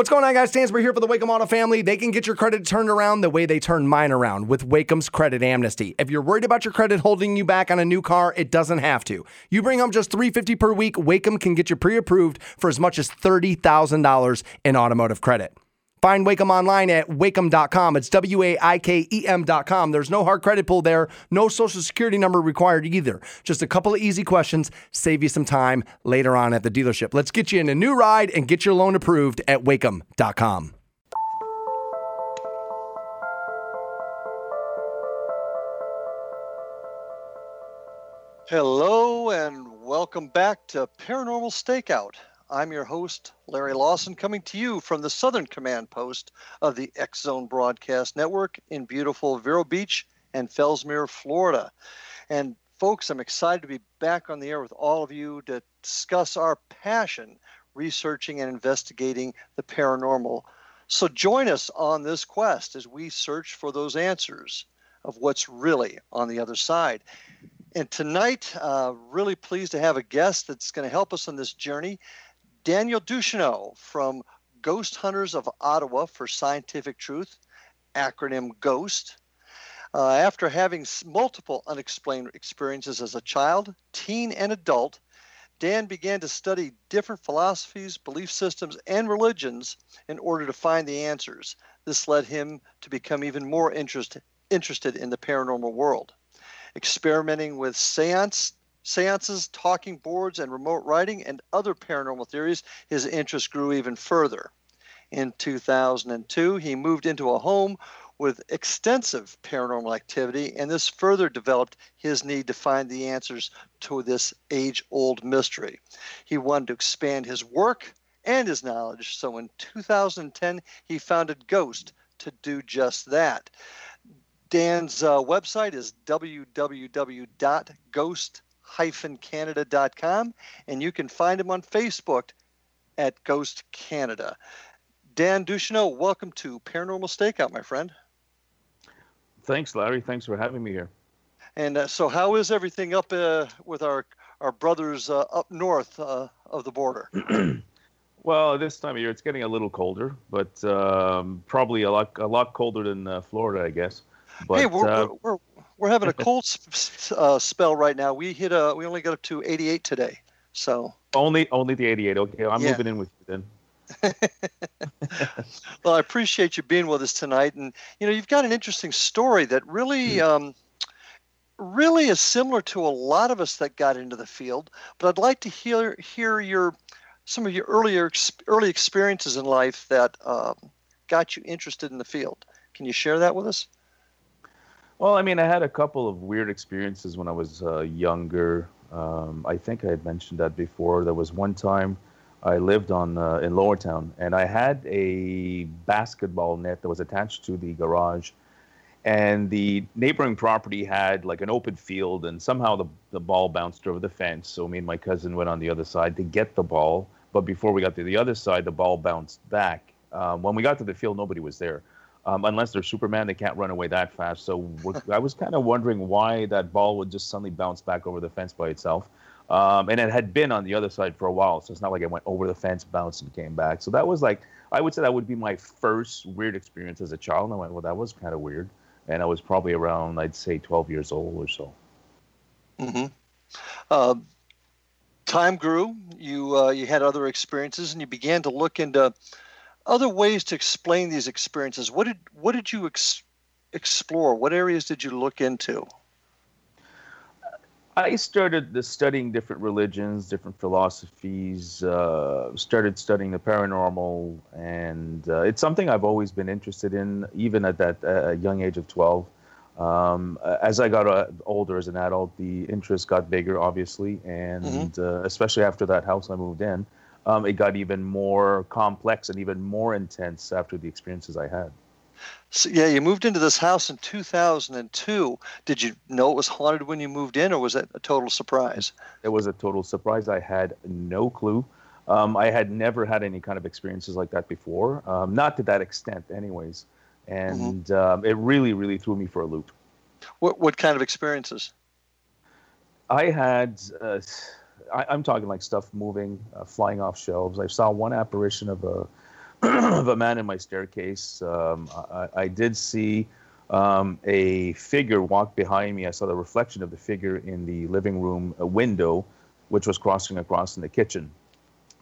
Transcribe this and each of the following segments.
What's going on, guys? Stansbury here for the Waikem Auto family. They can get your credit turned around the way they turned mine around with Waikem's Credit Amnesty. If you're worried about your credit holding you back on a new car, it doesn't have to. You bring home just 350 per week, Waikem can get you pre-approved for as much as $30,000 in automotive credit. Find Waikem online at waikem.com. It's W A I K E M.com. There's no hard credit pull there, no social security number required either. Just a couple of easy questions, save you some time later on at the dealership. Let's get you in a new ride and get your loan approved at waikem.com. Hello and welcome back to Paranormal Stakeout. I'm your host, Larry Lawson, coming to you from the Southern Command Post of the X Zone Broadcast Network in beautiful Vero Beach and Fellsmere, Florida. And folks, I'm excited to be back on the air with all of you to discuss our passion researching and investigating the paranormal. So join us on this quest as we search for those answers of what's really on the other side. And tonight, uh, really pleased to have a guest that's going to help us on this journey. Daniel Ducheneaux from Ghost Hunters of Ottawa for Scientific Truth, acronym GHOST. Uh, after having multiple unexplained experiences as a child, teen, and adult, Dan began to study different philosophies, belief systems, and religions in order to find the answers. This led him to become even more interest, interested in the paranormal world. Experimenting with seance seances, talking boards, and remote writing, and other paranormal theories, his interest grew even further. In 2002, he moved into a home with extensive paranormal activity, and this further developed his need to find the answers to this age old mystery. He wanted to expand his work and his knowledge, so in 2010, he founded Ghost to do just that. Dan's uh, website is www.ghost.com canada.com, and you can find him on Facebook at Ghost Canada. Dan Ducheneaux, welcome to Paranormal Stakeout, my friend. Thanks, Larry. Thanks for having me here. And uh, so, how is everything up uh, with our our brothers uh, up north uh, of the border? well, this time of year it's getting a little colder, but um, probably a lot a lot colder than uh, Florida, I guess. But, hey, we're, uh, we're, we're having a cold uh, spell right now. We hit a we only got up to 88 today. So only only the 88. Okay, I'm yeah. moving in with you then. well, I appreciate you being with us tonight, and you know you've got an interesting story that really. Hmm. Um, really is similar to a lot of us that got into the field but i'd like to hear hear your some of your earlier early experiences in life that um, got you interested in the field can you share that with us well, I mean, I had a couple of weird experiences when I was uh, younger. Um, I think I had mentioned that before. There was one time I lived on uh, in Lower Town, and I had a basketball net that was attached to the garage, and the neighboring property had like an open field, and somehow the the ball bounced over the fence. So me and my cousin went on the other side to get the ball, but before we got to the other side, the ball bounced back. Um, when we got to the field, nobody was there. Um, unless they're Superman, they can't run away that fast. So I was kind of wondering why that ball would just suddenly bounce back over the fence by itself. Um, and it had been on the other side for a while, so it's not like it went over the fence, bounced, and came back. So that was like, I would say that would be my first weird experience as a child. And I went, well, that was kind of weird. And I was probably around, I'd say, 12 years old or so. Mm-hmm. Uh, time grew. You uh, you had other experiences, and you began to look into other ways to explain these experiences. What did what did you ex- explore? What areas did you look into? I started studying different religions, different philosophies. Uh, started studying the paranormal, and uh, it's something I've always been interested in, even at that uh, young age of twelve. Um, as I got uh, older as an adult, the interest got bigger, obviously, and mm-hmm. Uh, especially after that house I moved in um, it got even more complex and even more intense after the experiences I had. So, yeah, you moved into this house in 2002. Did you know it was haunted when you moved in, or was it a total surprise? It was a total surprise. I had no clue. Um, I had never had any kind of experiences like that before, um, not to that extent, anyways. And mm-hmm. um, it really, really threw me for a loop. What what kind of experiences? I had. Uh, I, am talking like stuff moving, uh, flying off shelves. I saw one apparition of a of a man in my staircase. Um, I, I, did see um, a figure walk behind me. I saw the reflection of the figure in the living room window, which was crossing across in the kitchen.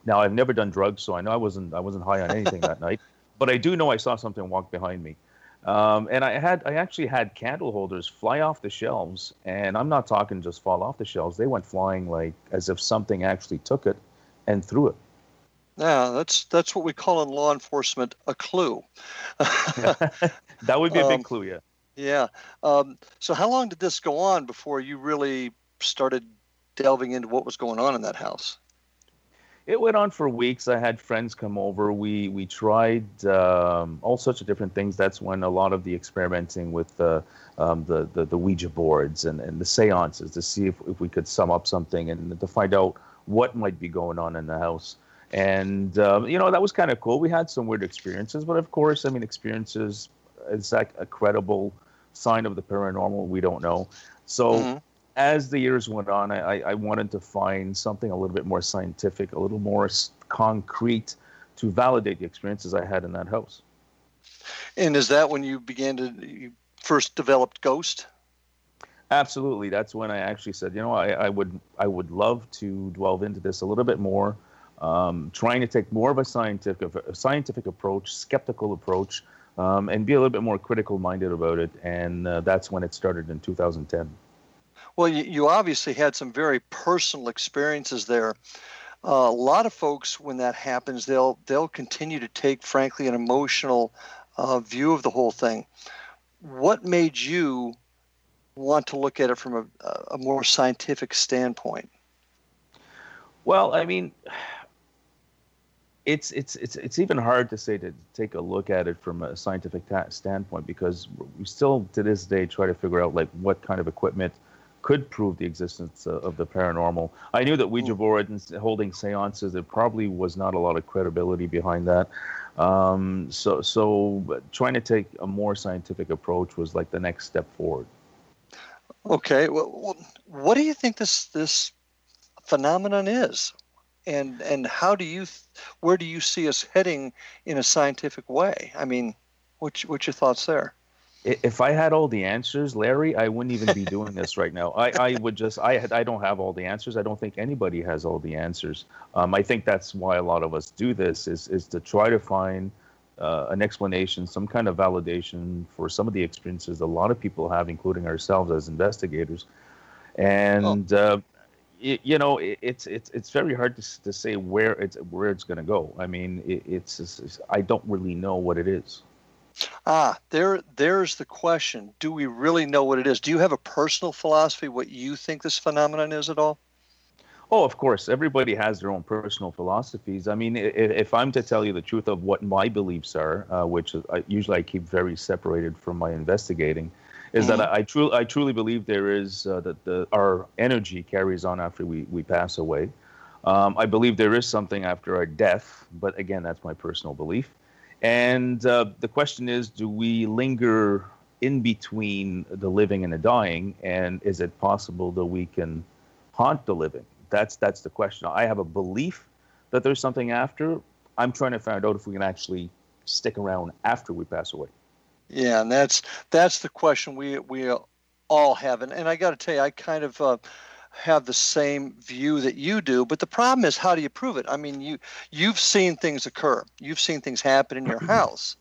Now, I've never done drugs, so I know I wasn't I wasn't high on anything that night, but I do know I saw something walk behind me. Um, and I had I actually had candle holders fly off the shelves, and I'm not talking just fall off the shelves. They went flying like as if something actually took it and threw it. Yeah, that's that's what we call in law enforcement a clue. that would be a big um, clue, yeah. Yeah. Um, so, how long did this go on before you really started delving into what was going on in that house? It went on for weeks. I had friends come over. We we tried um, all sorts of different things. That's when a lot of the experimenting with the um, the, the, the Ouija boards and, and the seances to see if, if we could sum up something and to find out what might be going on in the house and um, you know that was kind of cool. We had some weird experiences, but of course, I mean, experiences is like a credible sign of the paranormal. We don't know. So mm-hmm. As the years went on, I, I wanted to find something a little bit more scientific, a little more concrete to validate the experiences I had in that house. And is that when you began to you first developed Ghost? Absolutely. That's when I actually said, you know, I, I would I would love to delve into this a little bit more um, trying to take more of a scientific, a scientific approach, skeptical approach, um, and be a little bit more critical minded about it. And uh, that's when it started in 2010. Well, you, obviously had some very personal experiences there. Uh, a lot of folks, when that happens, they'll they'll continue to take, frankly, an emotional uh, view of the whole thing. What made you want to look at it from a, a more scientific standpoint? Well, I mean, it's it's it's it's even hard to say to take a look at it from a scientific ta- standpoint because we still to this day try to figure out like what kind of equipment could prove the existence uh, of the paranormal. I knew that Ouija board and holding seances there probably was not a lot of credibility behind that. Um, so so trying to take a more scientific approach was like the next step forward. Okay, well, what do you think this this phenomenon is? and and how do you where do you see us heading in a scientific way i mean what's what's your thoughts there if I had all the answers, Larry, I wouldn't even be doing this right now. I, I would just I I don't have all the answers. I don't think anybody has all the answers. Um, I think that's why a lot of us do this is is to try to find uh, an explanation, some kind of validation for some of the experiences a lot of people have, including ourselves as investigators. And oh. uh, you know, it's it's it's very hard to, to say where it's where it's going to go. I mean, it, it's, it's, I don't really know what it is. Ah, there there's the question. Do we really know what it is? Do you have a personal philosophy what you think this phenomenon is at all? Oh, of course. Everybody has their own personal philosophies. I mean, if, if I'm to tell you the truth of what my beliefs are, uh, which I, usually I keep very separated from my investigating, is mm-hmm. that I, I truly I truly believe there is uh, that the our energy carries on after we we pass away. Um, I believe there is something after our death, but again, that's my personal belief. And uh, the question is, do we linger in between the living and the dying? And is it possible that we can haunt the living? That's that's the question. I have a belief that there's something after. I'm trying to find out if we can actually stick around after we pass away. Yeah, and that's that's the question we we all have, and, and I got to tell you, I kind of uh, have the same view that you do. But the problem is, how do you prove it? I mean, you you've seen things occur, you've seen things happen in your house.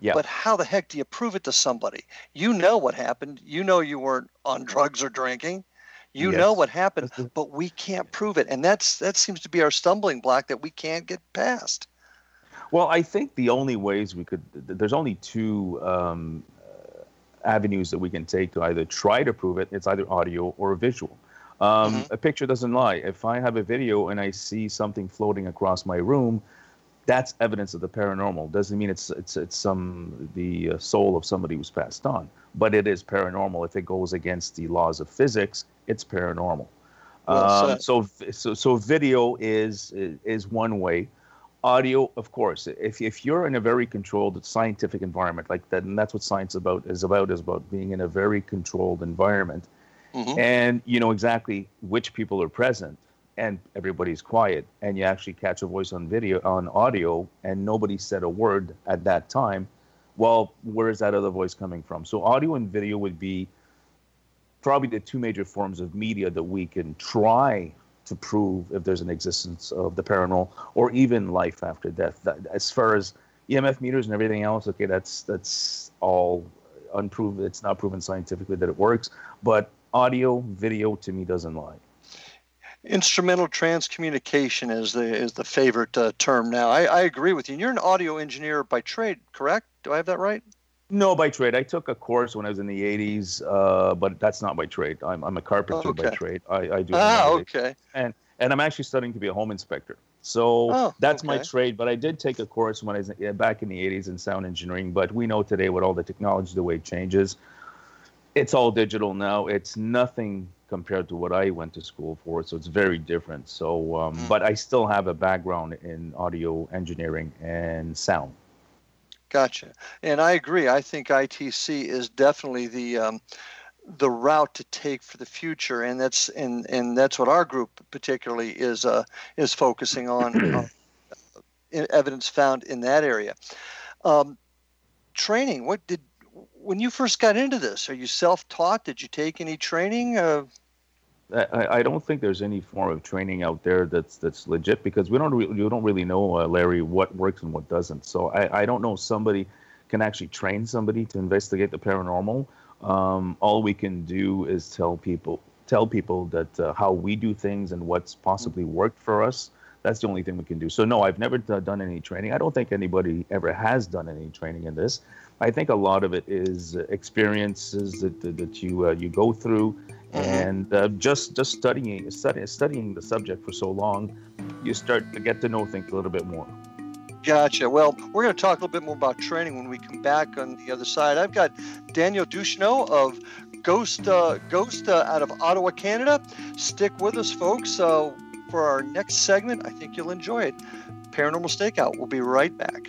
Yeah. But how the heck do you prove it to somebody? You know what happened. You know you weren't on drugs or drinking. You yes. know what happened, but we can't prove it, and that's that seems to be our stumbling block that we can't get past. Well, I think the only ways we could, there's only two um, uh, avenues that we can take to either try to prove it. It's either audio or visual. Um, mm-hmm. A picture doesn't lie. If I have a video and I see something floating across my room, that's evidence of the paranormal. Doesn't mean it's it's it's some the uh, soul of somebody who's passed on, but it is paranormal. If it goes against the laws of physics, it's paranormal. Well, um, so so so video is is one way audio of course if, if you're in a very controlled scientific environment like that and that's what science about is about is about being in a very controlled environment mm-hmm. and you know exactly which people are present and everybody's quiet and you actually catch a voice on video on audio and nobody said a word at that time. Well where is that other voice coming from? So audio and video would be probably the two major forms of media that we can try to prove if there's an existence of the paranormal or even life after death. That, as far as emf meters and everything else okay that's that's all unproven it's not proven scientifically that it works but audio video to me doesn't lie instrumental transcommunication is the is the favorite uh, term now. I, I agree with you. And you're an audio engineer by trade, correct? Do I have that right? No, by trade. I took a course when I was in the 80s, uh, but that's not by trade. I'm, I'm a carpenter okay. by trade. I, I do. Ah, okay. And and I'm actually studying to be a home inspector. So oh, that's okay. my trade. But I did take a course when I was back in the 80s in sound engineering. But we know today with all the technology, the way it changes, it's all digital now. It's nothing compared to what I went to school for. So it's very different. So, um, mm. but I still have a background in audio engineering and sound. Gotcha. And I agree. I think ITC is definitely the um, the route to take for the future, and that's and and that's what our group particularly is uh, is focusing on. uh, evidence found in that area. Um, training. What did when you first got into this, are you self-taught? Did you take any training? Uh, I, I, don't think there's any form of training out there that's that's legit because we don't re- you don't really know uh, Larry what works and what doesn't. So I, I don't know somebody can actually train somebody to investigate the paranormal. Um, all we can do is tell people tell people that uh, how we do things and what's possibly worked for us. That's the only thing we can do. So no, I've never d- done any training. I don't think anybody ever has done any training in this. I think a lot of it is experiences that that you uh, you go through, mm-hmm. and uh, just just studying study, studying the subject for so long, you start to get to know things a little bit more. Gotcha. Well, we're going to talk a little bit more about training when we come back on the other side. I've got Daniel Ducheneaux of Ghost uh, Ghost uh, out of Ottawa, Canada. Stick with us, folks. Uh, for our next segment, I think you'll enjoy it. Paranormal Stakeout. We'll be right back.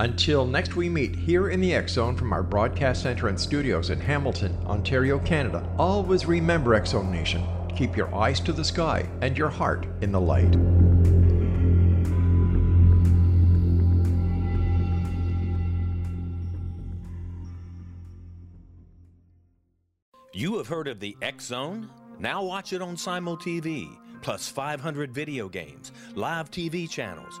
Until next we meet here in the X Zone from our broadcast center and studios in Hamilton, Ontario, Canada, always remember X Zone Nation. Keep your eyes to the sky and your heart in the light. You have heard of the X Zone? Now watch it on Simul TV, plus 500 video games, live TV channels,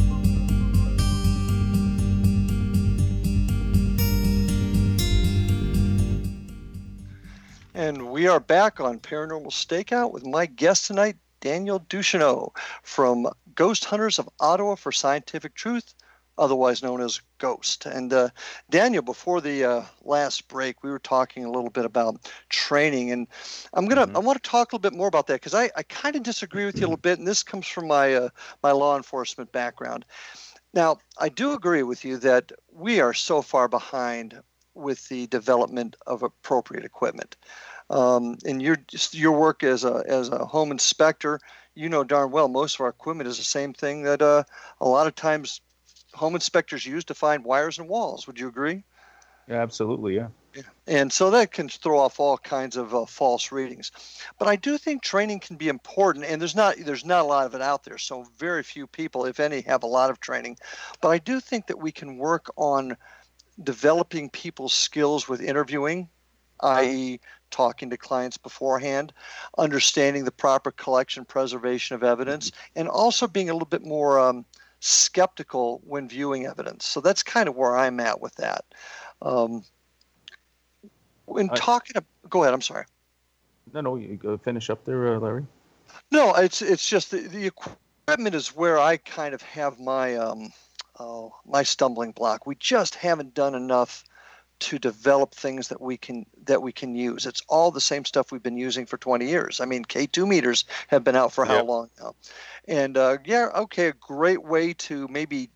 And we are back on Paranormal Stakeout with my guest tonight, Daniel Ducheneaux from Ghost Hunters of Ottawa for Scientific Truth otherwise known as Ghost. And uh, Daniel, before the uh, last break, we were talking a little bit about training, and I'm gonna mm-hmm. I want to talk a little bit more about that because I, I kind of disagree with you a little bit, and this comes from my uh, my law enforcement background. Now, I do agree with you that we are so far behind with the development of appropriate equipment. Um, and your your work as a as a home inspector, you know darn well most of our equipment is the same thing that uh, a lot of times home inspectors use to find wires and walls. Would you agree? Yeah, absolutely. Yeah. yeah. And so that can throw off all kinds of uh, false readings. But I do think training can be important, and there's not there's not a lot of it out there. So very few people, if any, have a lot of training. But I do think that we can work on developing people's skills with interviewing, i.e., talking to clients beforehand, understanding the proper collection preservation of evidence, and also being a little bit more um, skeptical when viewing evidence. So that's kind of where I'm at with that. Um, when I, talking, go ahead. I'm sorry. No, no, you go finish up there, uh, Larry. No, it's it's just the, the equipment is where I kind of have my um, oh, my stumbling block. We just haven't done enough to develop things that we can that we can use. It's all the same stuff we've been using for 20 years. I mean, K2 meters have been out for how yep. long now? And uh, yeah, okay, a great way to maybe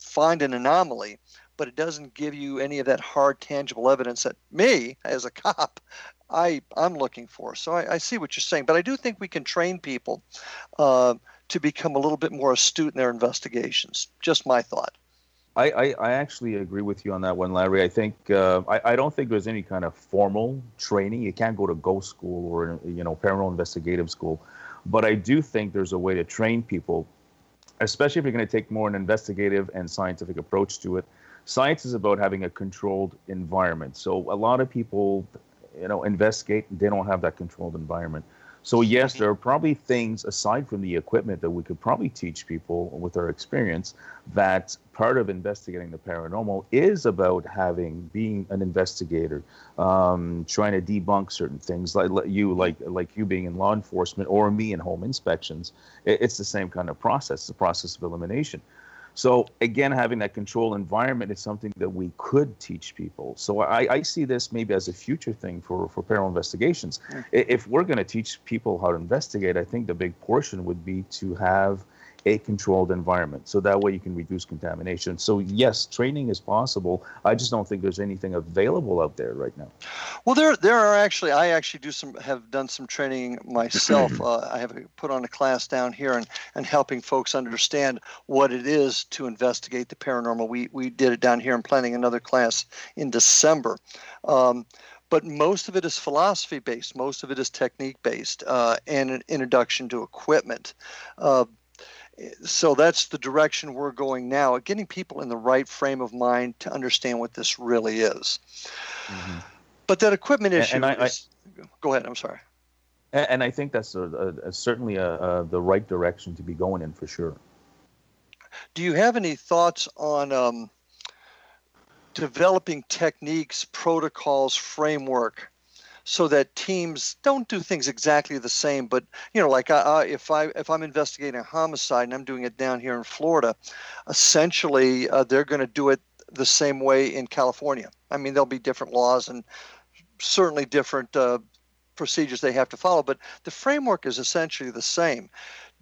find an anomaly, but it doesn't give you any of that hard, tangible evidence that me, as a cop, I I'm looking for. So I, I see what you're saying, but I do think we can train people uh, to become a little bit more astute in their investigations. Just my thought. I, I, I, actually agree with you on that one, Larry. I think uh, I, I don't think there's any kind of formal training. You can't go to ghost school or you know paranormal investigative school, but I do think there's a way to train people, especially if you're going to take more an investigative and scientific approach to it. Science is about having a controlled environment. So a lot of people, you know, investigate. They don't have that controlled environment. So yes, there are probably things aside from the equipment that we could probably teach people with our experience that part of investigating the paranormal is about having being an investigator, um, trying to debunk certain things like you like like you being in law enforcement or me in home inspections. It's the same kind of process, the process of elimination. So again, having that control environment is something that we could teach people. So I, I see this maybe as a future thing for, for paranormal investigations. Mm. If we're going to teach people how to investigate, I think the big portion would be to have a controlled environment. So that way you can reduce contamination. So yes, training is possible. I just don't think there's anything available out there right now. Well, there there are actually I actually do some have done some training myself. uh, I have put on a class down here and and helping folks understand what it is to investigate the paranormal. We we did it down here. I'm planning another class in December. Um, but most of it is philosophy based. Most of it is technique based, uh, and an introduction to equipment. Uh, so that's the direction we're going now getting people in the right frame of mind to understand what this really is. Mm-hmm. but that equipment issue and, and I, is, I, go ahead i'm sorry. And i think that's a, a certainly a, the right direction to be going in for sure. Do you have any thoughts on um, developing techniques protocols framework so that teams don't do things exactly the same. But you know, like I, if I if I'm investigating a homicide and I'm doing it down here in Florida, essentially uh, they're going to do it the same way in California. I mean, there'll be different laws and certainly different uh, procedures they have to follow, but the framework is essentially the same.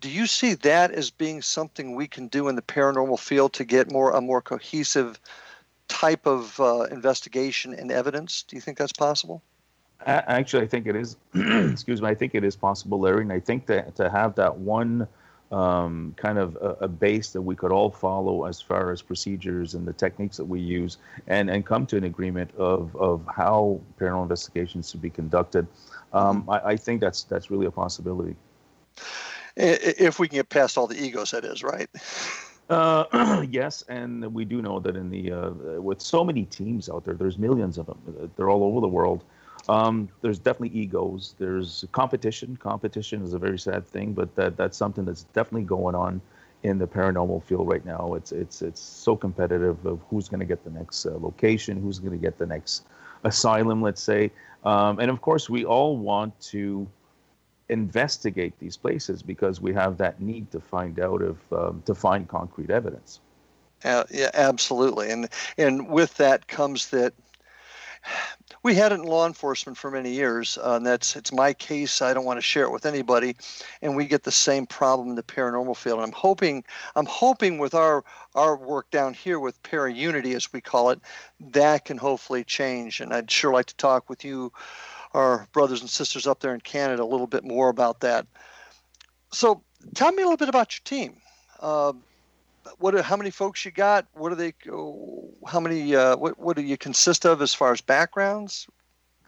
Do you see that as being something we can do in the paranormal field to get more a more cohesive type of uh, investigation and evidence? Do you think that's possible? Actually, I think it is. excuse me. I think it is possible, Larry, and I think that to have that one um, kind of a, a, base that we could all follow as far as procedures and the techniques that we use, and and come to an agreement of of how paranormal investigations should be conducted. Um, mm-hmm. I, I think that's that's really a possibility. If we can get past all the egos, that is right. Uh, yes, and we do know that in the uh, with so many teams out there, there's millions of them. They're all over the world. Um, there's definitely egos. There's competition. Competition is a very sad thing, but that that's something that's definitely going on in the paranormal field right now. It's it's it's so competitive of who's going to get the next uh, location, who's going to get the next asylum, let's say, um, and of course we all want to investigate these places because we have that need to find out if um, to find concrete evidence. Uh, yeah, absolutely, and and with that comes that we had it in law enforcement for many years, uh, and that's it's my case. I don't want to share it with anybody, and we get the same problem in the paranormal field. And I'm hoping, I'm hoping with our our work down here with Para Unity, as we call it, that can hopefully change. And I'd sure like to talk with you, our brothers and sisters up there in Canada, a little bit more about that. So, tell me a little bit about your team. Uh, what how many folks you got? What do they? How many? Uh, what what do you consist of as far as backgrounds?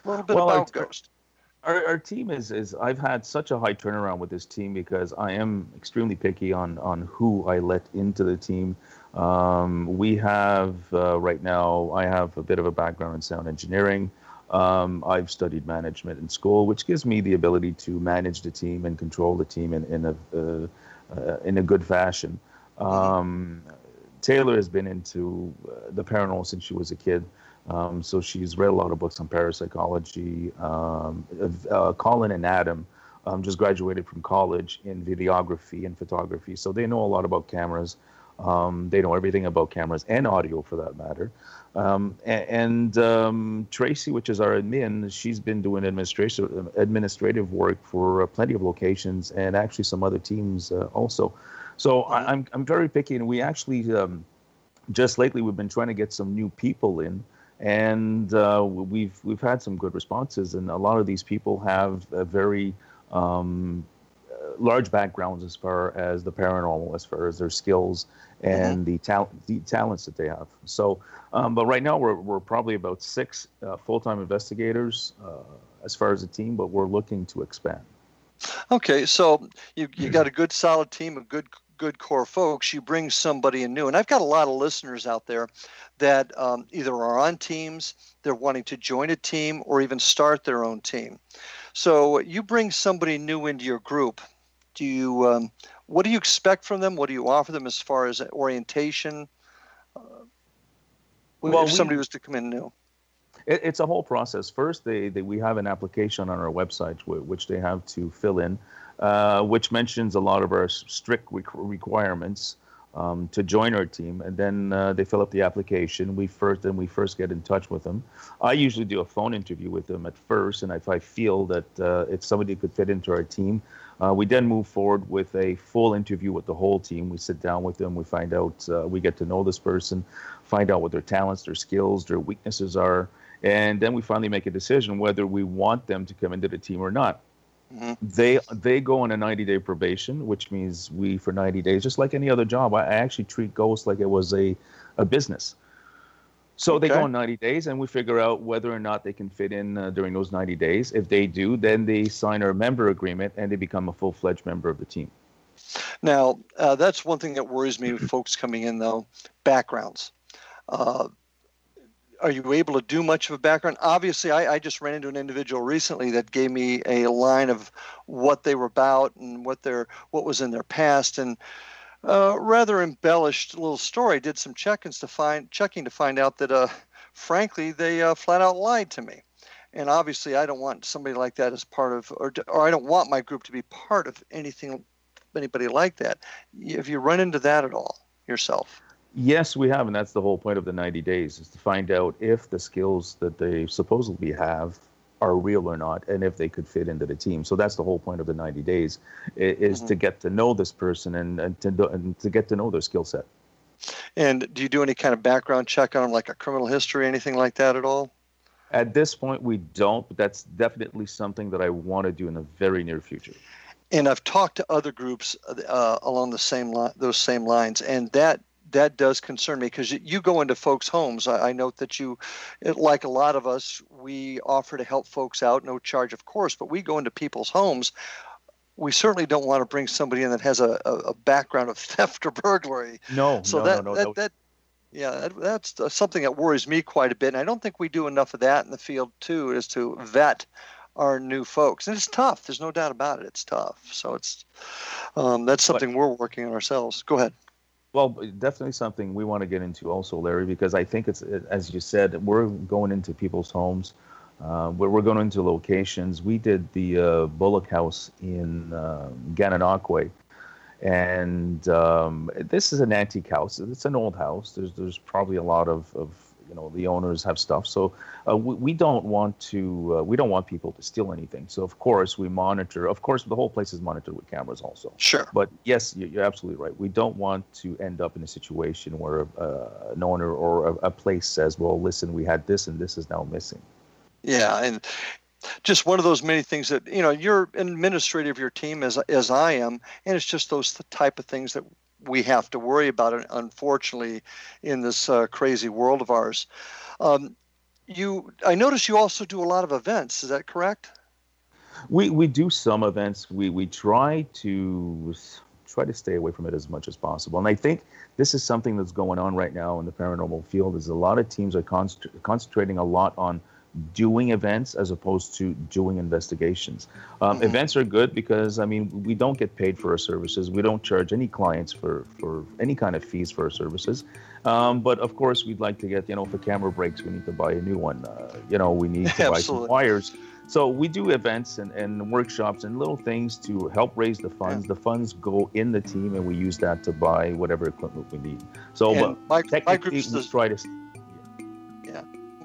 A little bit well, about our, Ghost. Our, our team is is I've had such a high turnaround with this team because I am extremely picky on on who I let into the team. Um, we have uh, right now. I have a bit of a background in sound engineering. Um, I've studied management in school, which gives me the ability to manage the team and control the team in, in a uh, uh, in a good fashion. Um, Taylor has been into uh, the paranormal since she was a kid. Um, so she's read a lot of books on parapsychology. Um, uh, Colin and Adam um, just graduated from college in videography and photography, so they know a lot about cameras. Um, they know everything about cameras and audio, for that matter. Um, and, and Tracy, which is our admin, she's been doing administrative administrative work for uh, plenty of locations and actually some other teams uh, also. So I, am I'm, I'm very picky, and we actually um, just lately we've been trying to get some new people in, and uh, we've we've had some good responses, and a lot of these people have a very um, large backgrounds as far as the paranormal, as far as their skills and mm-hmm. the talent, the talents that they have. So, um, but right now we're we're probably about six uh, full-time investigators uh, as far as a team, but we're looking to expand. Okay, so you you got a good solid team, a good good core folks. You bring somebody in new, and I've got a lot of listeners out there that um, either are on teams, they're wanting to join a team, or even start their own team. So you bring somebody new into your group. Do you um, what do you expect from them? What do you offer them as far as orientation? Uh, well, if somebody was to come in new. It, it's a whole process. First, they, they, we have an application on our website which they have to fill in, uh, which mentions a lot of our strict requirements um, to join our team. And then uh, they fill up the application. We first then we first get in touch with them. I usually do a phone interview with them at first, and if I feel that uh, if somebody could fit into our team, uh, we then move forward with a full interview with the whole team. We sit down with them. We find out, uh, we get to know this person, find out what their talents, their skills, their weaknesses are, and then we finally make a decision whether we want them to come into the team or not. Mm-hmm. They they go on a 90 day probation, which means we for 90 days, just like any other job. I, actually treat Ghost like it was a a business. So okay. they go on 90 days, and we figure out whether or not they can fit in uh, during those 90 days. If they do, then they sign our member agreement and they become a full fledged member of the team. Now, uh, that's one thing that worries me with folks coming in, though backgrounds. Uh, are you able to do much of a background? Obviously, I, I, just ran into an individual recently that gave me a line of what they were about and what their what was in their past, and uh, rather embellished little story. Did some check-ins to find checking to find out that, uh, frankly, they uh, flat out lied to me. And obviously, I don't want somebody like that as part of, or, or I don't want my group to be part of anything, anybody like that. If you run into that at all yourself. Yes, we have, and that's the whole point of the 90 days is to find out if the skills that they supposedly have are real or not, and if they could fit into the team. So that's the whole point of the 90 days, is mm-hmm. to get to know this person and, and to and to get to know their skill set. And do you do any kind of background check on them, like a criminal history, anything like that at all? At this point, we don't, but that's definitely something that I want to do in the very near future. And I've talked to other groups uh, along the same line, those same lines, and that that does concern me because you go into folks' homes. I, I note that you, like a lot of us, we offer to help folks out, no charge, of course, but we go into people's homes we certainly don't want to bring somebody in that has a, a, background of theft or burglary. No, so no, that, no, no, that, that, yeah, that, that's something that worries me quite a bit. And I don't think we do enough of that in the field too, is to vet our new folks. And it's tough. There's no doubt about it. It's tough. So it's um, that's something but, we're working on ourselves. Go ahead. Well, definitely something we want to get into also, Larry, because I think it's as you said, we're going into people's homes uh, where we're going into locations. We did the uh, Bullock House in uh, Gananoque, and um, this is an antique house. It's an old house. There's there's probably a lot of, of you know the owners have stuff. So uh, we, we, don't want to uh, we don't want people to steal anything. So of course we monitor. Of course the whole place is monitored with cameras also. Sure. But yes, you're absolutely right. We don't want to end up in a situation where uh, an owner or a, a place says, "Well, listen, we had this and this is now missing." Yeah, and just one of those many things that you know you're an administrator of your team as as I am, and it's just those type of things that we have to worry about. It, unfortunately, in this uh, crazy world of ours, um, you I notice you also do a lot of events. Is that correct? We we do some events. We we try to try to stay away from it as much as possible. And I think this is something that's going on right now in the paranormal field. Is a lot of teams are concentrating a lot on doing events as opposed to doing investigations. Um, mm-hmm. Events are good because I mean we don't get paid for our services. We don't charge any clients for for any kind of fees for our services. Um, but of course, we'd like to get you know if a camera breaks, we need to buy a new one. Uh, you know, we need to buy some wires. So we do events and, and workshops and little things to help raise the funds. Yeah. The funds go in the team, and we use that to buy whatever equipment we need. So, but my, technically, my we try to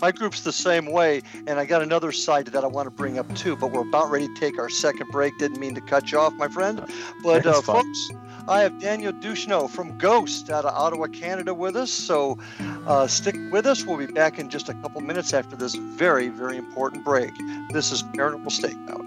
my group's the same way, and I got another side to that I want to bring up too. But we're about ready to take our second break. Didn't mean to cut you off, my friend. But uh, folks, I have Daniel Ducheneaux from Ghost out of Ottawa, Canada, with us. So uh, stick with us. We'll be back in just a couple minutes after this very, very important break. This is Paranormal Stakeout.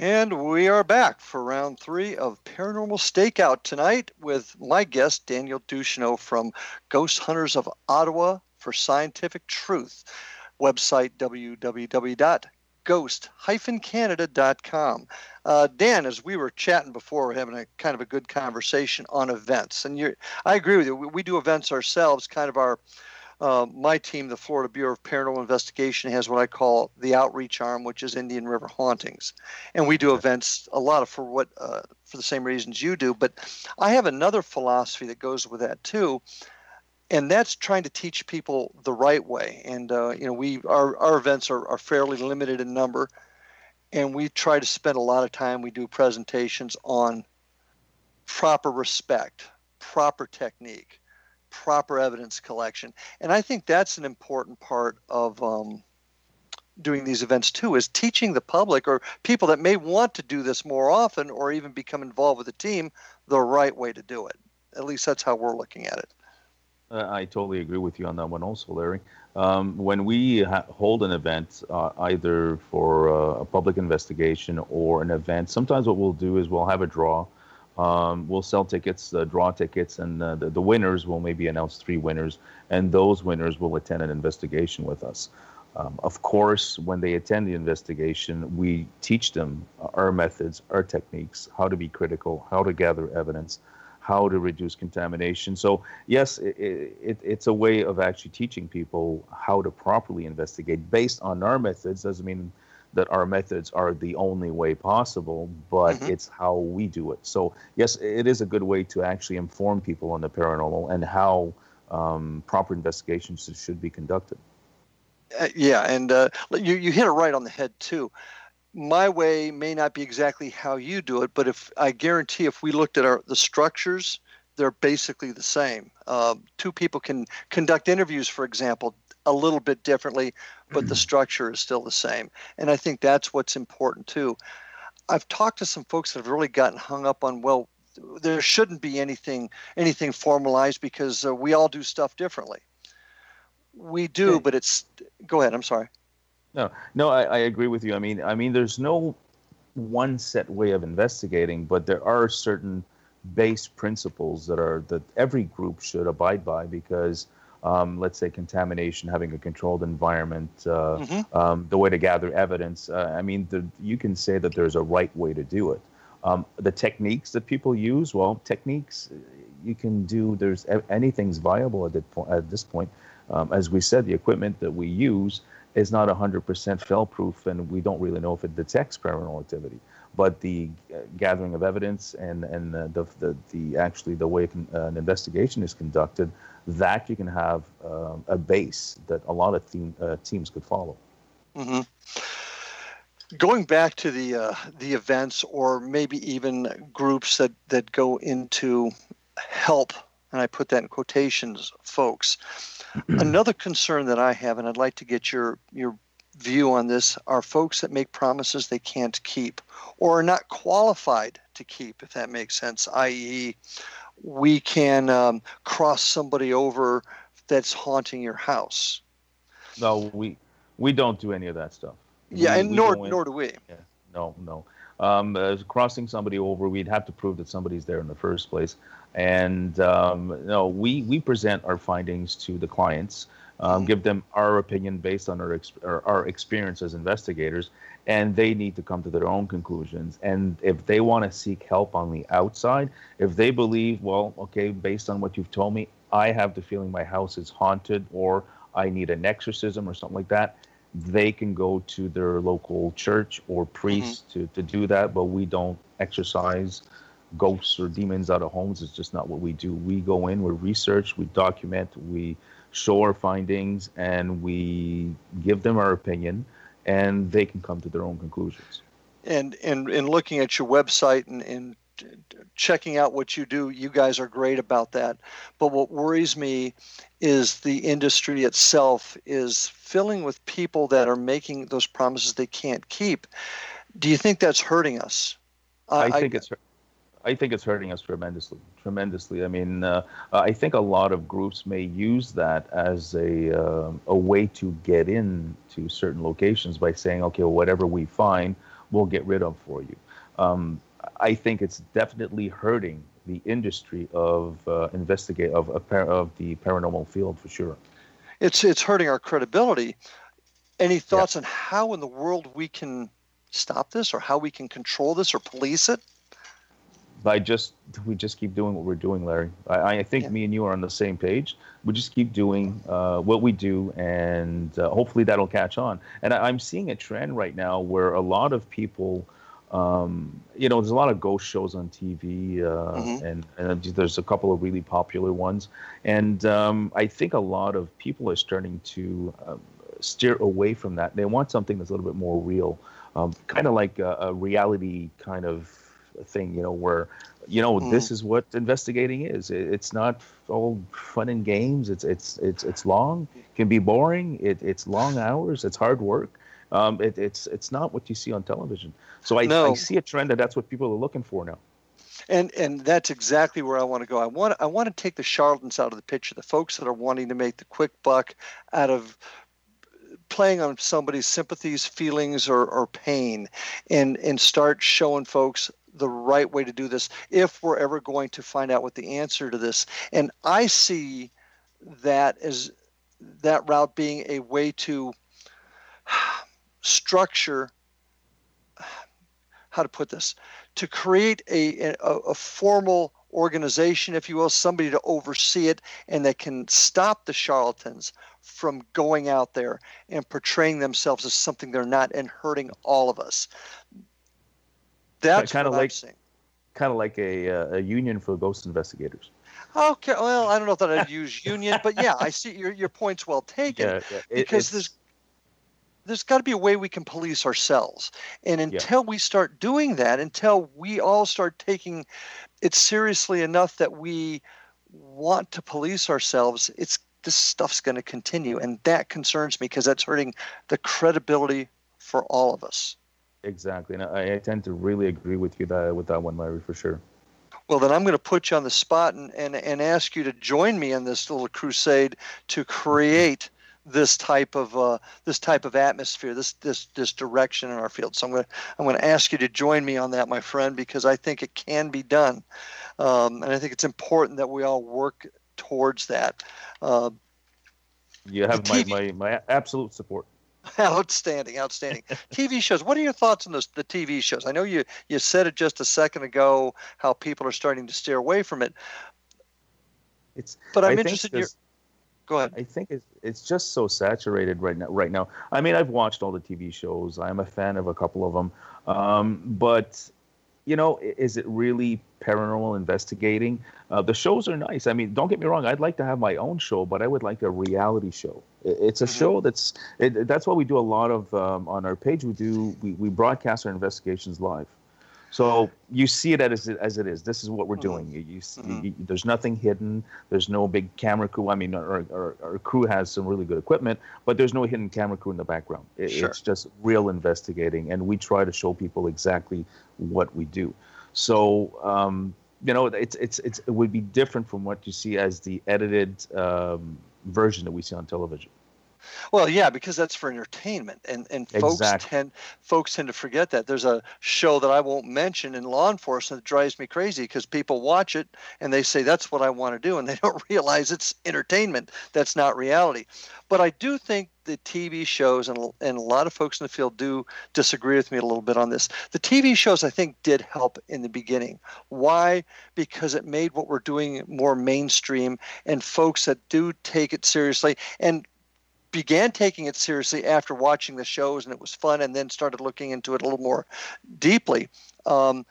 And we are back for round three of Paranormal Stakeout tonight with my guest, Daniel Ducheneaux from Ghost Hunters of Ottawa for Scientific Truth. Website www.ghost-canada.com. Uh, Dan, as we were chatting before, we're having a kind of a good conversation on events, and I agree with you. We, we do events ourselves, kind of our uh, my team, the Florida Bureau of Paranormal Investigation, has what I call the outreach arm, which is Indian River Hauntings, and we do events a lot of for what uh, for the same reasons you do. But I have another philosophy that goes with that too, and that's trying to teach people the right way. And uh, you know, we our our events are, are fairly limited in number, and we try to spend a lot of time. We do presentations on proper respect, proper technique proper evidence collection. And I think that's an important part of um, doing these events too, is teaching the public or people that may want to do this more often or even become involved with the team the right way to do it. At least that's how we're looking at it. Uh, I totally agree with you on that one, also, Larry. Um, when we ha- hold an event, uh, either for uh, a public investigation or an event, sometimes what we'll do is we'll have a draw um, we'll sell tickets, uh, draw tickets, and uh, the, the winners will maybe announce three winners, and those winners will attend an investigation with us. Um, of course, when they attend the investigation, we teach them our methods, our techniques, how to be critical, how to gather evidence, how to reduce contamination. So, yes, it, it, it's a way of actually teaching people how to properly investigate based on our methods. Doesn't mean that our methods are the only way possible, but mm-hmm. it's how we do it. So, yes, it is a good way to actually inform people on the paranormal and how um, proper investigations should be conducted. Uh, yeah, and uh, you, you hit it right on the head, too. My way may not be exactly how you do it, but if I guarantee if we looked at our the structures, they're basically the same. Uh, two people can conduct interviews, for example, a little bit differently, but the structure is still the same. And I think that's what's important too. I've talked to some folks that have really gotten hung up on well, there shouldn't be anything anything formalized because uh, we all do stuff differently. We do, but it's. Go ahead. I'm sorry. No, no, I, I agree with you. I mean, I mean, there's no one set way of investigating, but there are certain base principles that are that every group should abide by because um, let's say contamination, having a controlled environment, uh, mm-hmm. um, the way to gather evidence. Uh, I mean, the, you can say that there's a right way to do it. Um, the techniques that people use, well, techniques you can do. There's anything's viable at, at this point. Um, as we said, the equipment that we use is not 100% fail-proof, and we don't really know if it detects paranormal activity. But the uh, gathering of evidence and and the, the the actually the way an investigation is conducted that you can have uh, a base that a lot of uh, teams could follow. Mm-hmm. Going back to the uh, the events, or maybe even groups that that go into help, and I put that in quotations, folks. Another concern that I have, and I'd like to get your your view on this, are folks that make promises they can't keep, or are not qualified to keep, if that makes sense. I.e., we can um, cross somebody over that's haunting your house. No, we we don't do any of that stuff. Yeah, We- and we nor nor do we. no, no. Um, uh, crossing somebody over, we'd have to prove that somebody's there in the first place. And um, no, we we present our findings to the clients, um, Mhm. give them our opinion based on our, ex- our our experience as investigators, and they need to come to their own conclusions. And if they want to seek help on the outside, if they believe, well, okay, based on what you've told me, I have the feeling my house is haunted, or I need an exorcism or something like that they can go to their local church or priest mm-hmm. to, to do that, but we don't exercise ghosts or demons out of homes. It's just not what we do. We go in, we research, we document, we show our findings, and we give them our opinion, and they can come to their own conclusions. and and and looking at your website and, and checking out what you do you guys are great about that. But what worries me is the industry itself is filling with people that are making those promises they can't keep. Do you think that's hurting us? I, think it's I think it's hurting us tremendously, tremendously. I mean, uh, I think a lot of groups may use that as a um a way to get in to certain locations by saying, okay, well, whatever we find, we'll get rid of for you. Um, I think it's definitely hurting the industry of uh, investigate of of the paranormal field for sure. it's it's hurting our credibility any thoughts on how in the world we can stop this or how we can control this or police it by just we just keep doing what we're doing, Larry. I, I think Yeah. me and you are on the same page. We just keep doing uh, what we do, and uh, hopefully that'll catch on. And I, I'm seeing a trend right now where a lot of people, um, you know, there's a lot of ghost shows on TV, uh, Mhm. and, and there's a couple of really popular ones. And um, I think a lot of people are starting to um, steer away from that. They want something that's a little bit more real, um, kind of like a, a reality kind of thing, you know, where you know Mhm. this is what investigating is. It, it's not all fun and games. It's it's it's it's long, can be boring. It, it's long hours. It's hard work. Um, it, it's it's not what you see on television. So I, No. I see a trend that that's what people are looking for now. and and that's exactly where I want to go. I want I want to take the charlatans out of the picture, the folks that are wanting to make the quick buck out of playing on somebody's sympathies, feelings, or, or pain, and and start showing folks the right way to do this if we're ever going to find out what the answer to this. And I see that as that route being a way to structure how to put this to create a, a, a formal organization, if you will, somebody to oversee it and that can stop the charlatans from going out there and portraying themselves as something they're not and hurting all of us. That's kinda like- Kind of like a, uh, a union for ghost investigators. Okay, well, I don't know that I'd use union, but yeah, I see your your point's well taken. Yeah, yeah. It- because there's there's got to be a way we can police ourselves and until we start doing that until we all start taking it seriously enough that we want to police ourselves it's this stuff's going to continue and that concerns me because that's hurting the credibility for all of us exactly, and I, I tend to really agree with you that with that one, Larry, for sure. well then i'm going to put you on the spot and, and, and ask you to join me in this little crusade to create this type of uh, this type of atmosphere, this this this direction in our field. So I'm going to I'm going to ask you to join me on that, my friend, because I think it can be done, um, and I think it's important that we all work towards that. Uh, You have my, my, my absolute support. outstanding, outstanding. TV shows. What are your thoughts on those the TV shows? I know you you said it just a second ago how people are starting to steer away from it, It's but I'm I interested in your. Go ahead. I think it's it's just so saturated right now. Right now, I mean, I've watched all the TV shows. I'm a fan of a couple of them, um, but you know, is it really paranormal investigating? Uh, the shows are nice. I mean, don't get me wrong. I'd like to have my own show, but I would like a reality show. It's a Mhm. show that's it, that's why we do a lot of um, on our page. We do we, we broadcast our investigations live. So you see it as it, as it is. This is what we're Mhm. doing. You, you, see, Mhm. you, there's nothing hidden. There's no big camera crew. I mean, our, our, our crew has some really good equipment, but there's no hidden camera crew in the background. It, Sure. It's just real investigating, and we try to show people exactly what we do. So, um, you know, it's, it's it's it would be different from what you see as the edited um, version that we see on television. Well, yeah, because that's for entertainment, and and folks tend folks tend to forget that. There's a show that I won't mention in law enforcement that drives me crazy because people watch it and they say that's what I want to do, and they don't realize it's entertainment. That's not reality. But I do think the TV shows and and a lot of folks in the field do disagree with me a little bit on this. The TV shows I think did help in the beginning. Why? Because it made what we're doing more mainstream, and folks that do take it seriously and began taking it seriously after watching the shows and it was fun and then started looking into it a little more deeply. Um,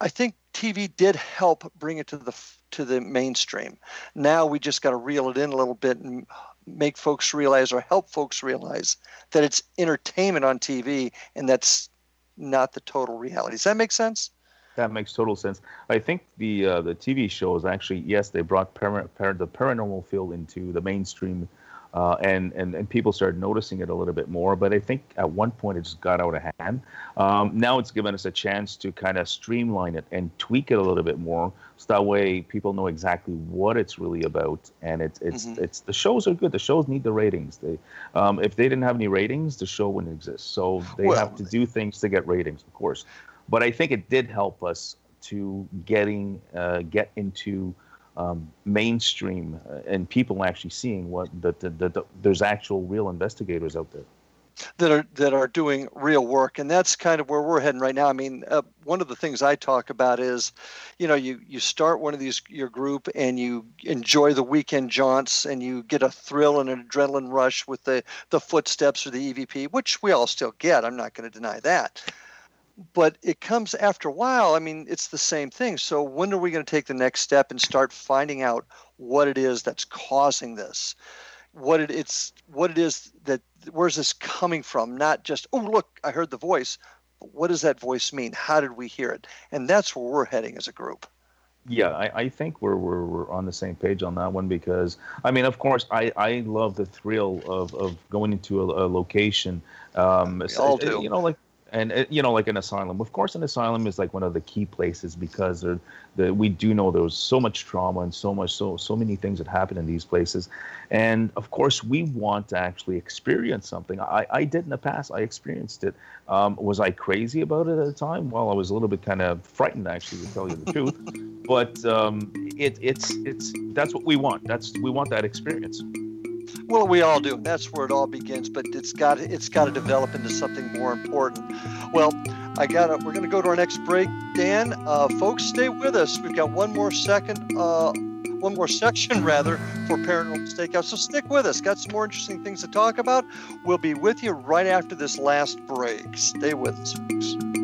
i think tv did help bring it to the to the mainstream. Now we just got to reel it in a little bit and make folks realize or help folks realize that it's entertainment on tv and that's not the total reality. Does that make sense? That makes total sense. I think the uh, the TV shows actually, yes, they brought para- the paranormal field into the mainstream, uh, and, and and people started noticing it a little bit more. But I think at one point it just got out of hand. Um, now it's given us a chance to kind of streamline it and tweak it a little bit more, so that way people know exactly what it's really about. And it's it's Mhm. it's the shows are good. The shows need the ratings. They um, if they didn't have any ratings, the show wouldn't exist. So they Well- have to do things to get ratings, of course but I think it did help us to getting uh, get into um, mainstream uh, and people actually seeing what that the, the, the, there's actual real investigators out there. that are that are doing real work and that's kind of where we're heading right now i mean uh, one of the things i talk about is you know you you start one of these your group and you enjoy the weekend jaunts and you get a thrill and an adrenaline rush with the the footsteps or the evp which we all still get i'm not going to deny that but it comes after a while. I mean it's the same thing. So when are we going to take the next step and start finding out what it is that's causing this? What it, it's what it is that where's this coming from? Not just oh look i heard the voice. But what does that voice mean? How did we hear it? And that's where we're heading as a group. Yeah, I, I think we're, we're we're on the same page on that one because I mean, of course, I, I love the thrill of, of going into a, a location. Um, We all do. You know, like and uh, you know, like an asylum. Of course, an asylum is like one of the key places because the, we do know there was so much trauma and so much so so many things that happen in these places, and of course, we want to actually experience something. I, I did in the past. I experienced it. Um, was I crazy about it at the time? Well, I was a little bit kind of frightened, actually, to tell you the truth. But um, it, it's it's that's what we want. That's we want that experience. Well we all do. That's where it all begins but it's got it's got to develop into something more important. Well i got to we're going to go to our next break. Dan uh, folks stay with us. We've got one more second uh, one more section rather for paranormal stakeout so stick with us. Got some more interesting things to talk about. We'll be with you right after this last break. Stay with us folks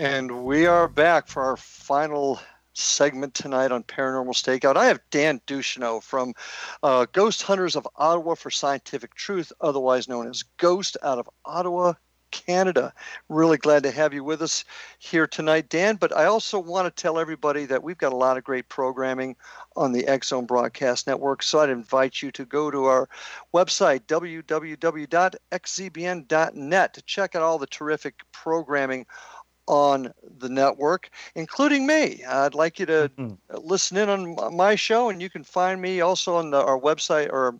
And we are back for our final segment tonight on Paranormal Stakeout. I have Dan Ducheneaux from uh, Ghost Hunters of Ottawa for Scientific Truth, otherwise known as Ghost, out of Ottawa, Canada. Really glad to have you with us here tonight, Dan. But I also want to tell everybody that we've got a lot of great programming on the Zone Broadcast Network. So I'd invite you to go to our website, www.xzbn.net, to check out all the terrific programming on the network, including me. I'd like you to mm-hmm. listen in on my show, and you can find me also on the, our website or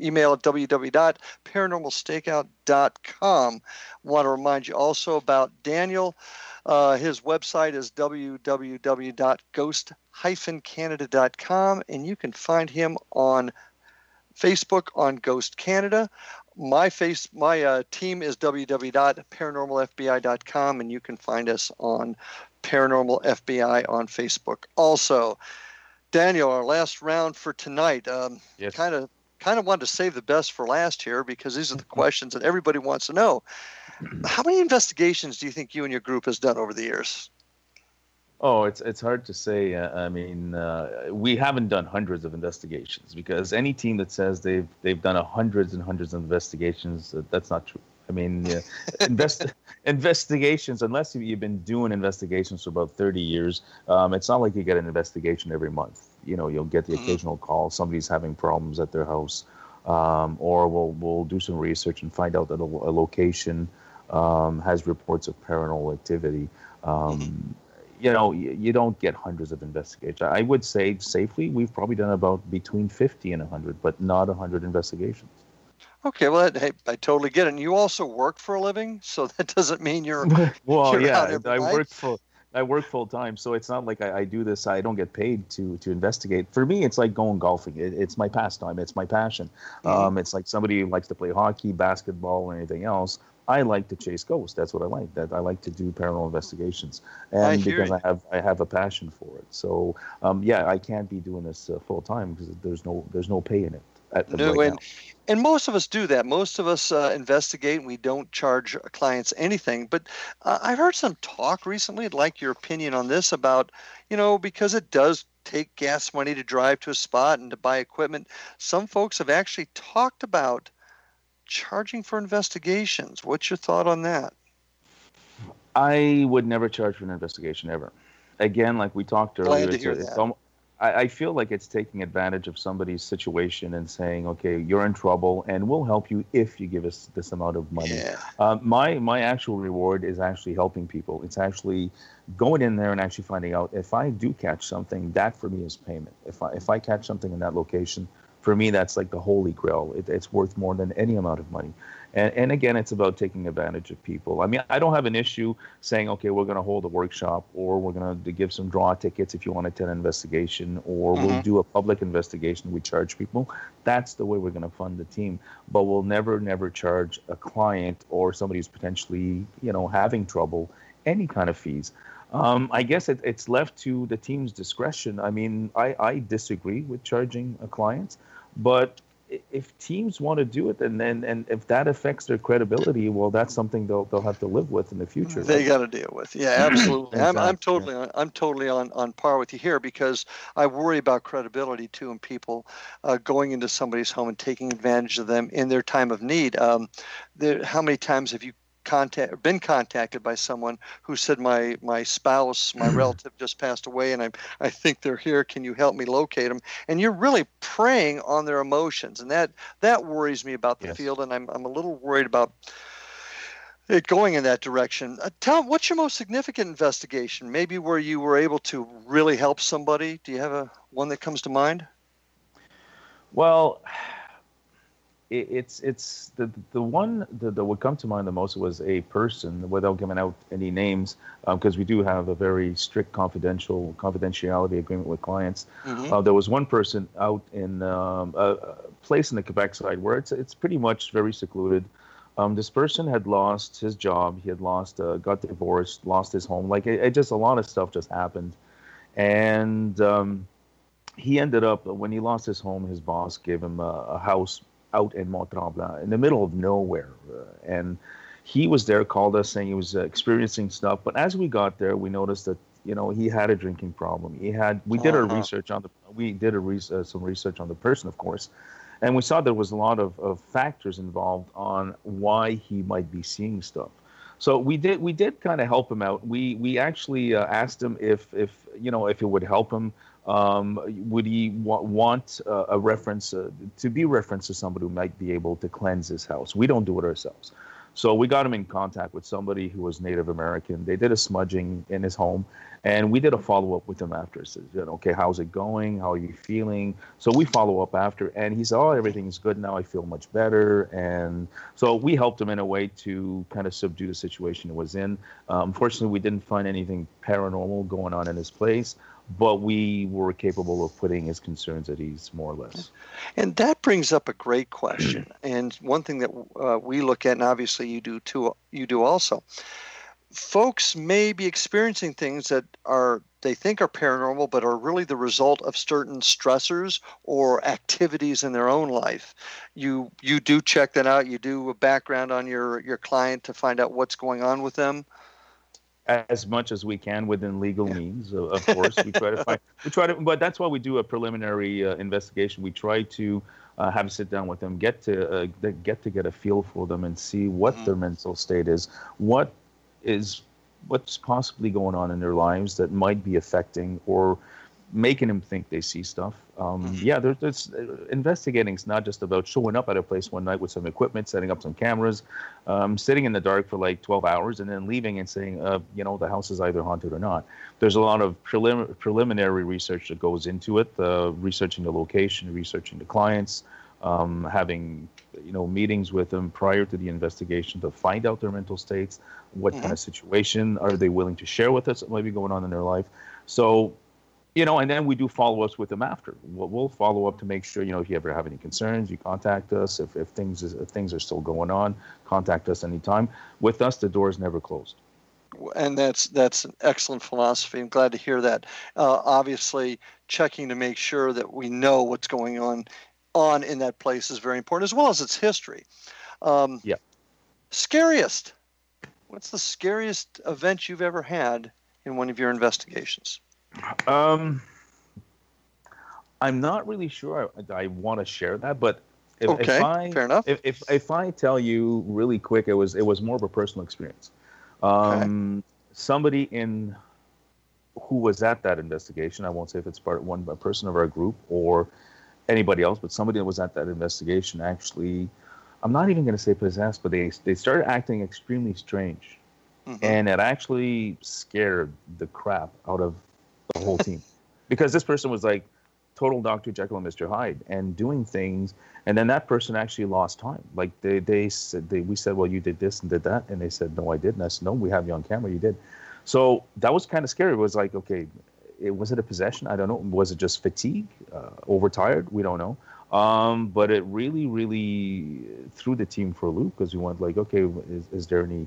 email at www.paranormalstakeout.com. Want to remind you also about Daniel. Uh, his website is www.ghost-canada.com, and you can find him on Facebook on Ghost Canada my face my uh, team is www.paranormalfbi.com and you can find us on paranormal fbi on facebook also. Daniel our last round for tonight um, yes. kind of kind of wanted to save the best for last here because these are the questions that everybody wants to know. How many investigations do you think you and your group has done over the years Oh, it's it's hard to say. Uh, I mean, uh, we haven't done hundreds of investigations because any team that says they've they've done hundreds and hundreds of investigations, that's not true. I mean, uh, invest, investigations, unless you've been doing investigations for about 30 years, um, it's not like you get an investigation every month. You know, you'll get the mm-hmm. occasional call, somebody's having problems at their house, um, or we'll, we'll do some research and find out that a, a location um, has reports of paranormal activity. You know, you, you don't get hundreds of investigations. I would say safely, we've probably done about between 50 and 100, but not 100 investigations. Okay, well, hey, I totally get it. And you also work for a living, so that doesn't mean you're well. You're yeah, I work for I work full time, so it's not like I, I, do this. I don't get paid to to investigate. For me, it's like going golfing. It, it's my pastime. It's my passion. Mm-hmm. Um, it's like somebody who likes to play hockey, basketball, or anything else. I like to chase ghosts. That's what I like. That I like to do paranormal investigations, and I because. I have I have a passion for it. So um, yeah, I can't be doing this uh, full time because there's no there's no pay in it. no, right and, and most of us do that. Most of us uh, investigate. And we don't charge clients anything. But uh, I've heard some talk recently. I'd like your opinion on this about you know because it does take gas money to drive to a spot and to buy equipment. Some folks have actually talked about charging for investigations. What's your thought on that? I would never charge for an investigation ever. Again, like we talked earlier, to hear that. I, I feel like it's taking advantage of somebody's situation and saying, "Okay, you're in trouble, and we'll help you if you give us this amount of money." Yeah. Uh, my my actual reward is actually helping people. It's actually going in there and actually finding out if I do catch something, that for me is payment. If I if I catch something in that location, for me, that's like the holy grail. It, it's worth more than any amount of money. And, and again, it's about taking advantage of people. I mean, I don't have an issue saying, okay, we're going to hold a workshop or we're going to give some draw tickets if you want to attend an investigation or mm-hmm. we'll do a public investigation. We charge people. That's the way we're going to fund the team. But we'll never, never charge a client or somebody who's potentially, you know, having trouble any kind of fees. Um, I guess it, it's left to the team's discretion. I mean, I, I disagree with charging a client, but if teams want to do it and then and if that affects their credibility well that's something they'll they'll have to live with in the future they right? got to deal with yeah absolutely exactly. I'm, I'm totally on, i'm totally on on par with you here because i worry about credibility too and people uh, going into somebody's home and taking advantage of them in their time of need um, there, how many times have you contact been contacted by someone who said my my spouse my relative just passed away and I I think they're here can you help me locate them and you're really preying on their emotions and that that worries me about the yes. field and I'm I'm a little worried about it going in that direction. Uh, tell what's your most significant investigation? Maybe where you were able to really help somebody. Do you have a one that comes to mind? Well, it, it's it's the the one that, that would come to mind the most was a person without giving out any names because um, we do have a very strict confidential confidentiality agreement with clients. Mm-hmm. Uh, there was one person out in um, a, a, place in the Quebec side where it's it's pretty much very secluded. Um, this person had lost his job, he had lost, uh, got divorced, lost his home. Like it, it, just a lot of stuff just happened, and um, he ended up when he lost his home, his boss gave him a, a house out in Mont Tremblant in the middle of nowhere. Uh, and he was there, called us saying he was uh, experiencing stuff. But as we got there, we noticed that you know he had a drinking problem. He had. We did uh-huh. our research on the. We did a re- uh, some research on the person, of course, and we saw there was a lot of, of factors involved on why he might be seeing stuff. So we did we did kind of help him out. We we actually uh, asked him if if you know if it would help him um, would he wa- want uh, a reference uh, to be referenced to somebody who might be able to cleanse his house? We don't do it ourselves. So we got him in contact with somebody who was Native American. They did a smudging in his home, and we did a follow up with him after. You know, okay, how's it going? How are you feeling? So we follow up after, and he said, oh, everything's good now. I feel much better. And so we helped him in a way to kind of subdue the situation he was in. Um, unfortunately, we didn't find anything paranormal going on in his place but we were capable of putting his concerns at ease more or less. And that brings up a great question. and one thing that uh, we look at, and obviously you do too, you do also. Folks may be experiencing things that are they think are paranormal, but are really the result of certain stressors or activities in their own life. You you do check that out. You do a background on your your client to find out what's going on with them as much as we can within legal means. Of, course, we try to find. We try to, but that's why we do a preliminary uh, investigation. We try to uh, have a sit down with them, get to uh, get to get a feel for them, and see what mm-hmm. their mental state is, what is what's possibly going on in their lives that might be affecting or making them think they see stuff. Um, mm-hmm. yeah, there, there's uh, investigating is not just about showing up at a place one night with some equipment, setting up some cameras, um, sitting in the dark for like 12 hours, and then leaving and saying, uh, you know, the house is either haunted or not. There's a lot of prelim- preliminary research that goes into it, uh, researching the location, researching the clients, um, having you know meetings with them prior to the investigation to find out their mental states, what mm-hmm. kind of situation are they willing to share with us that might be going on in their life. So you know, and then we do follow ups with them after. We'll, we'll, follow up to make sure, you know, if you ever have any concerns, you contact us. If, if things is, if things are still going on, contact us anytime. With us, the door is never closed. And that's that's an excellent philosophy. I'm glad to hear that. Uh, obviously, checking to make sure that we know what's going on on in that place is very important, as well as its history. Um, yeah. Scariest. What's the scariest event you've ever had in one of your investigations? Um, I'm not really sure I, I want to share that, but if, okay, if I, fair enough. If, if, if I tell you really quick, it was it was more of a personal experience. Um, okay. Somebody in who was at that investigation, I won't say if it's part one a person of our group or anybody else, but somebody that was at that investigation actually, I'm not even going to say possessed, but they they started acting extremely strange, mm-hmm. and it actually scared the crap out of the whole team because this person was like total Dr. Jekyll and Mr. Hyde and doing things. And then that person actually lost time. Like they, they said, they, we said, well, you did this and did that. And they said, no, I didn't. I said, no, we have you on camera. You did. So that was kind of scary. It was like, okay, it, was it a possession? I don't know. Was it just fatigue, uh, overtired? We don't know. Um, but it really, really threw the team for a loop because we went like, okay, is, is there any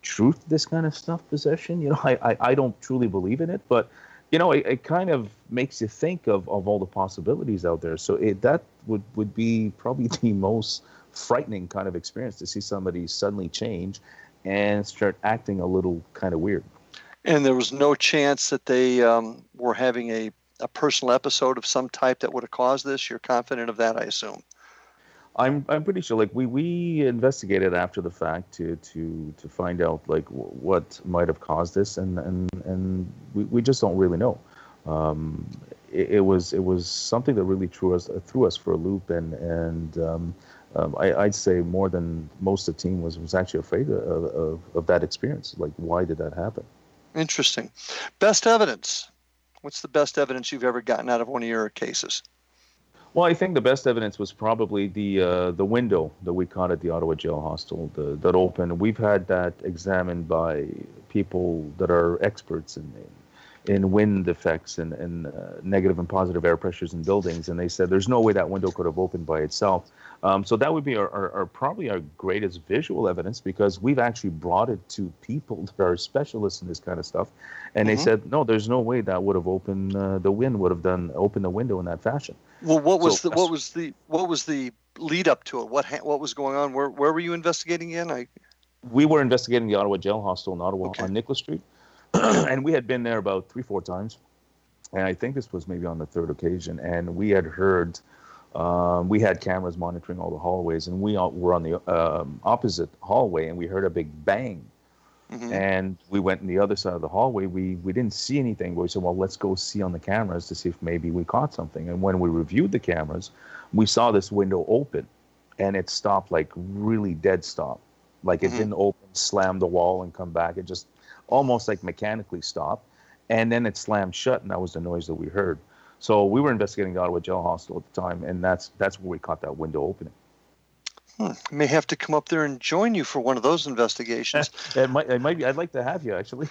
truth to this kind of stuff, possession? You know, I, I, I don't truly believe in it, but you know, it, it, kind of makes you think of, of all the possibilities out there. So it, that would, would be probably the most frightening kind of experience to see somebody suddenly change and start acting a little kind of weird. And there was no chance that they um, were having a, a personal episode of some type that would have caused this. You're confident of that, I assume. I'm I'm pretty sure. Like we we investigated after the fact to to to find out like w- what might have caused this, and and and we, we just don't really know. Um, it, it, was it was something that really threw us threw us for a loop, and and um, um, I, would say more than most of the team was was actually afraid of, of, of that experience. Like, why did that happen? Interesting. Best evidence. What's the best evidence you've ever gotten out of one of your cases? Well, I think the best evidence was probably the uh, the window that we caught at the Ottawa Jail Hostel the, that opened. We've had that examined by people that are experts in in wind effects and, and uh, negative and positive air pressures in buildings, and they said there's no way that window could have opened by itself. Um, so that would be our, our, our, probably our greatest visual evidence because we've actually brought it to people that are specialists in this kind of stuff, and mm-hmm. they said no, there's no way that would have opened uh, the wind would have done opened the window in that fashion. Well, what was so, the what was the what was the lead up to it? What ha- what was going on? Where where were you investigating in? I we were investigating the Ottawa Jail Hostel in Ottawa okay. on Nicholas Street, and we had been there about three four times, and I think this was maybe on the third occasion, and we had heard um, we had cameras monitoring all the hallways, and we all were on the um, opposite hallway, and we heard a big bang. Mm-hmm. And we went in the other side of the hallway. We we didn't see anything. But we said, "Well, let's go see on the cameras to see if maybe we caught something." And when we reviewed the cameras, we saw this window open, and it stopped like really dead stop, like it mm-hmm. didn't open, slam the wall, and come back. It just almost like mechanically stopped, and then it slammed shut, and that was the noise that we heard. So we were investigating the Ottawa Jail Hostel at the time, and that's that's where we caught that window opening. Hmm. May have to come up there and join you for one of those investigations. it might, it might be. I'd like to have you actually.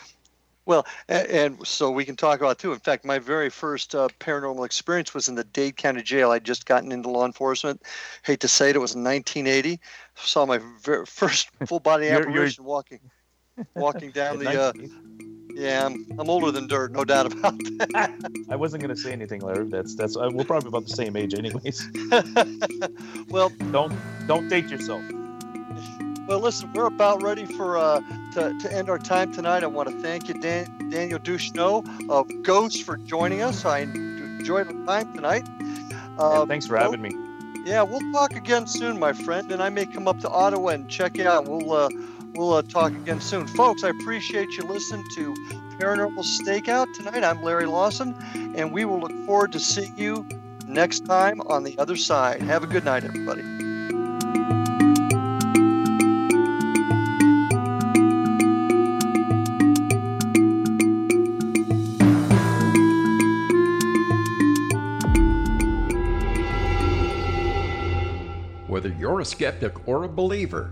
Well, and, and, so we can talk about too. In fact, my very first uh, paranormal experience was in the Dade County Jail. I'd just gotten into law enforcement. Hate to say it, it was in 1980. Saw my very first full body apparition you're... walking, walking down the uh, yeah, I'm, I'm older than dirt, no doubt about that. I wasn't going to say anything, Larry. That's that's uh, we're probably about the same age, anyways. well, don't don't date yourself. Well, listen, we're about ready for uh, to, to end our time tonight. I want to thank you, Dan, Daniel Ducheneaux of Ghosts, for joining us. I enjoyed the time tonight. Uh, thanks for having me. Yeah, we'll talk again soon, my friend, and I may come up to Ottawa and check you out. We'll uh, We'll uh, talk again soon. Folks, I appreciate you listening to Paranormal Stakeout tonight. I'm Larry Lawson, and we will look forward to seeing you next time on the other side. Have a good night, everybody. Whether you're a skeptic or a believer,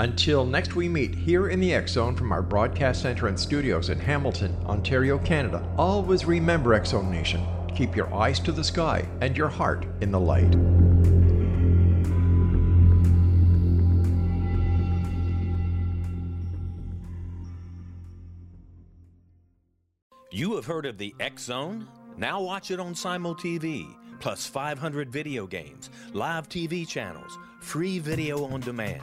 Until next we meet here in the X Zone from our broadcast center and studios in Hamilton, Ontario, Canada, always remember X Zone Nation. Keep your eyes to the sky and your heart in the light. You have heard of the X Zone? Now watch it on Simul TV, plus 500 video games, live TV channels, free video on demand,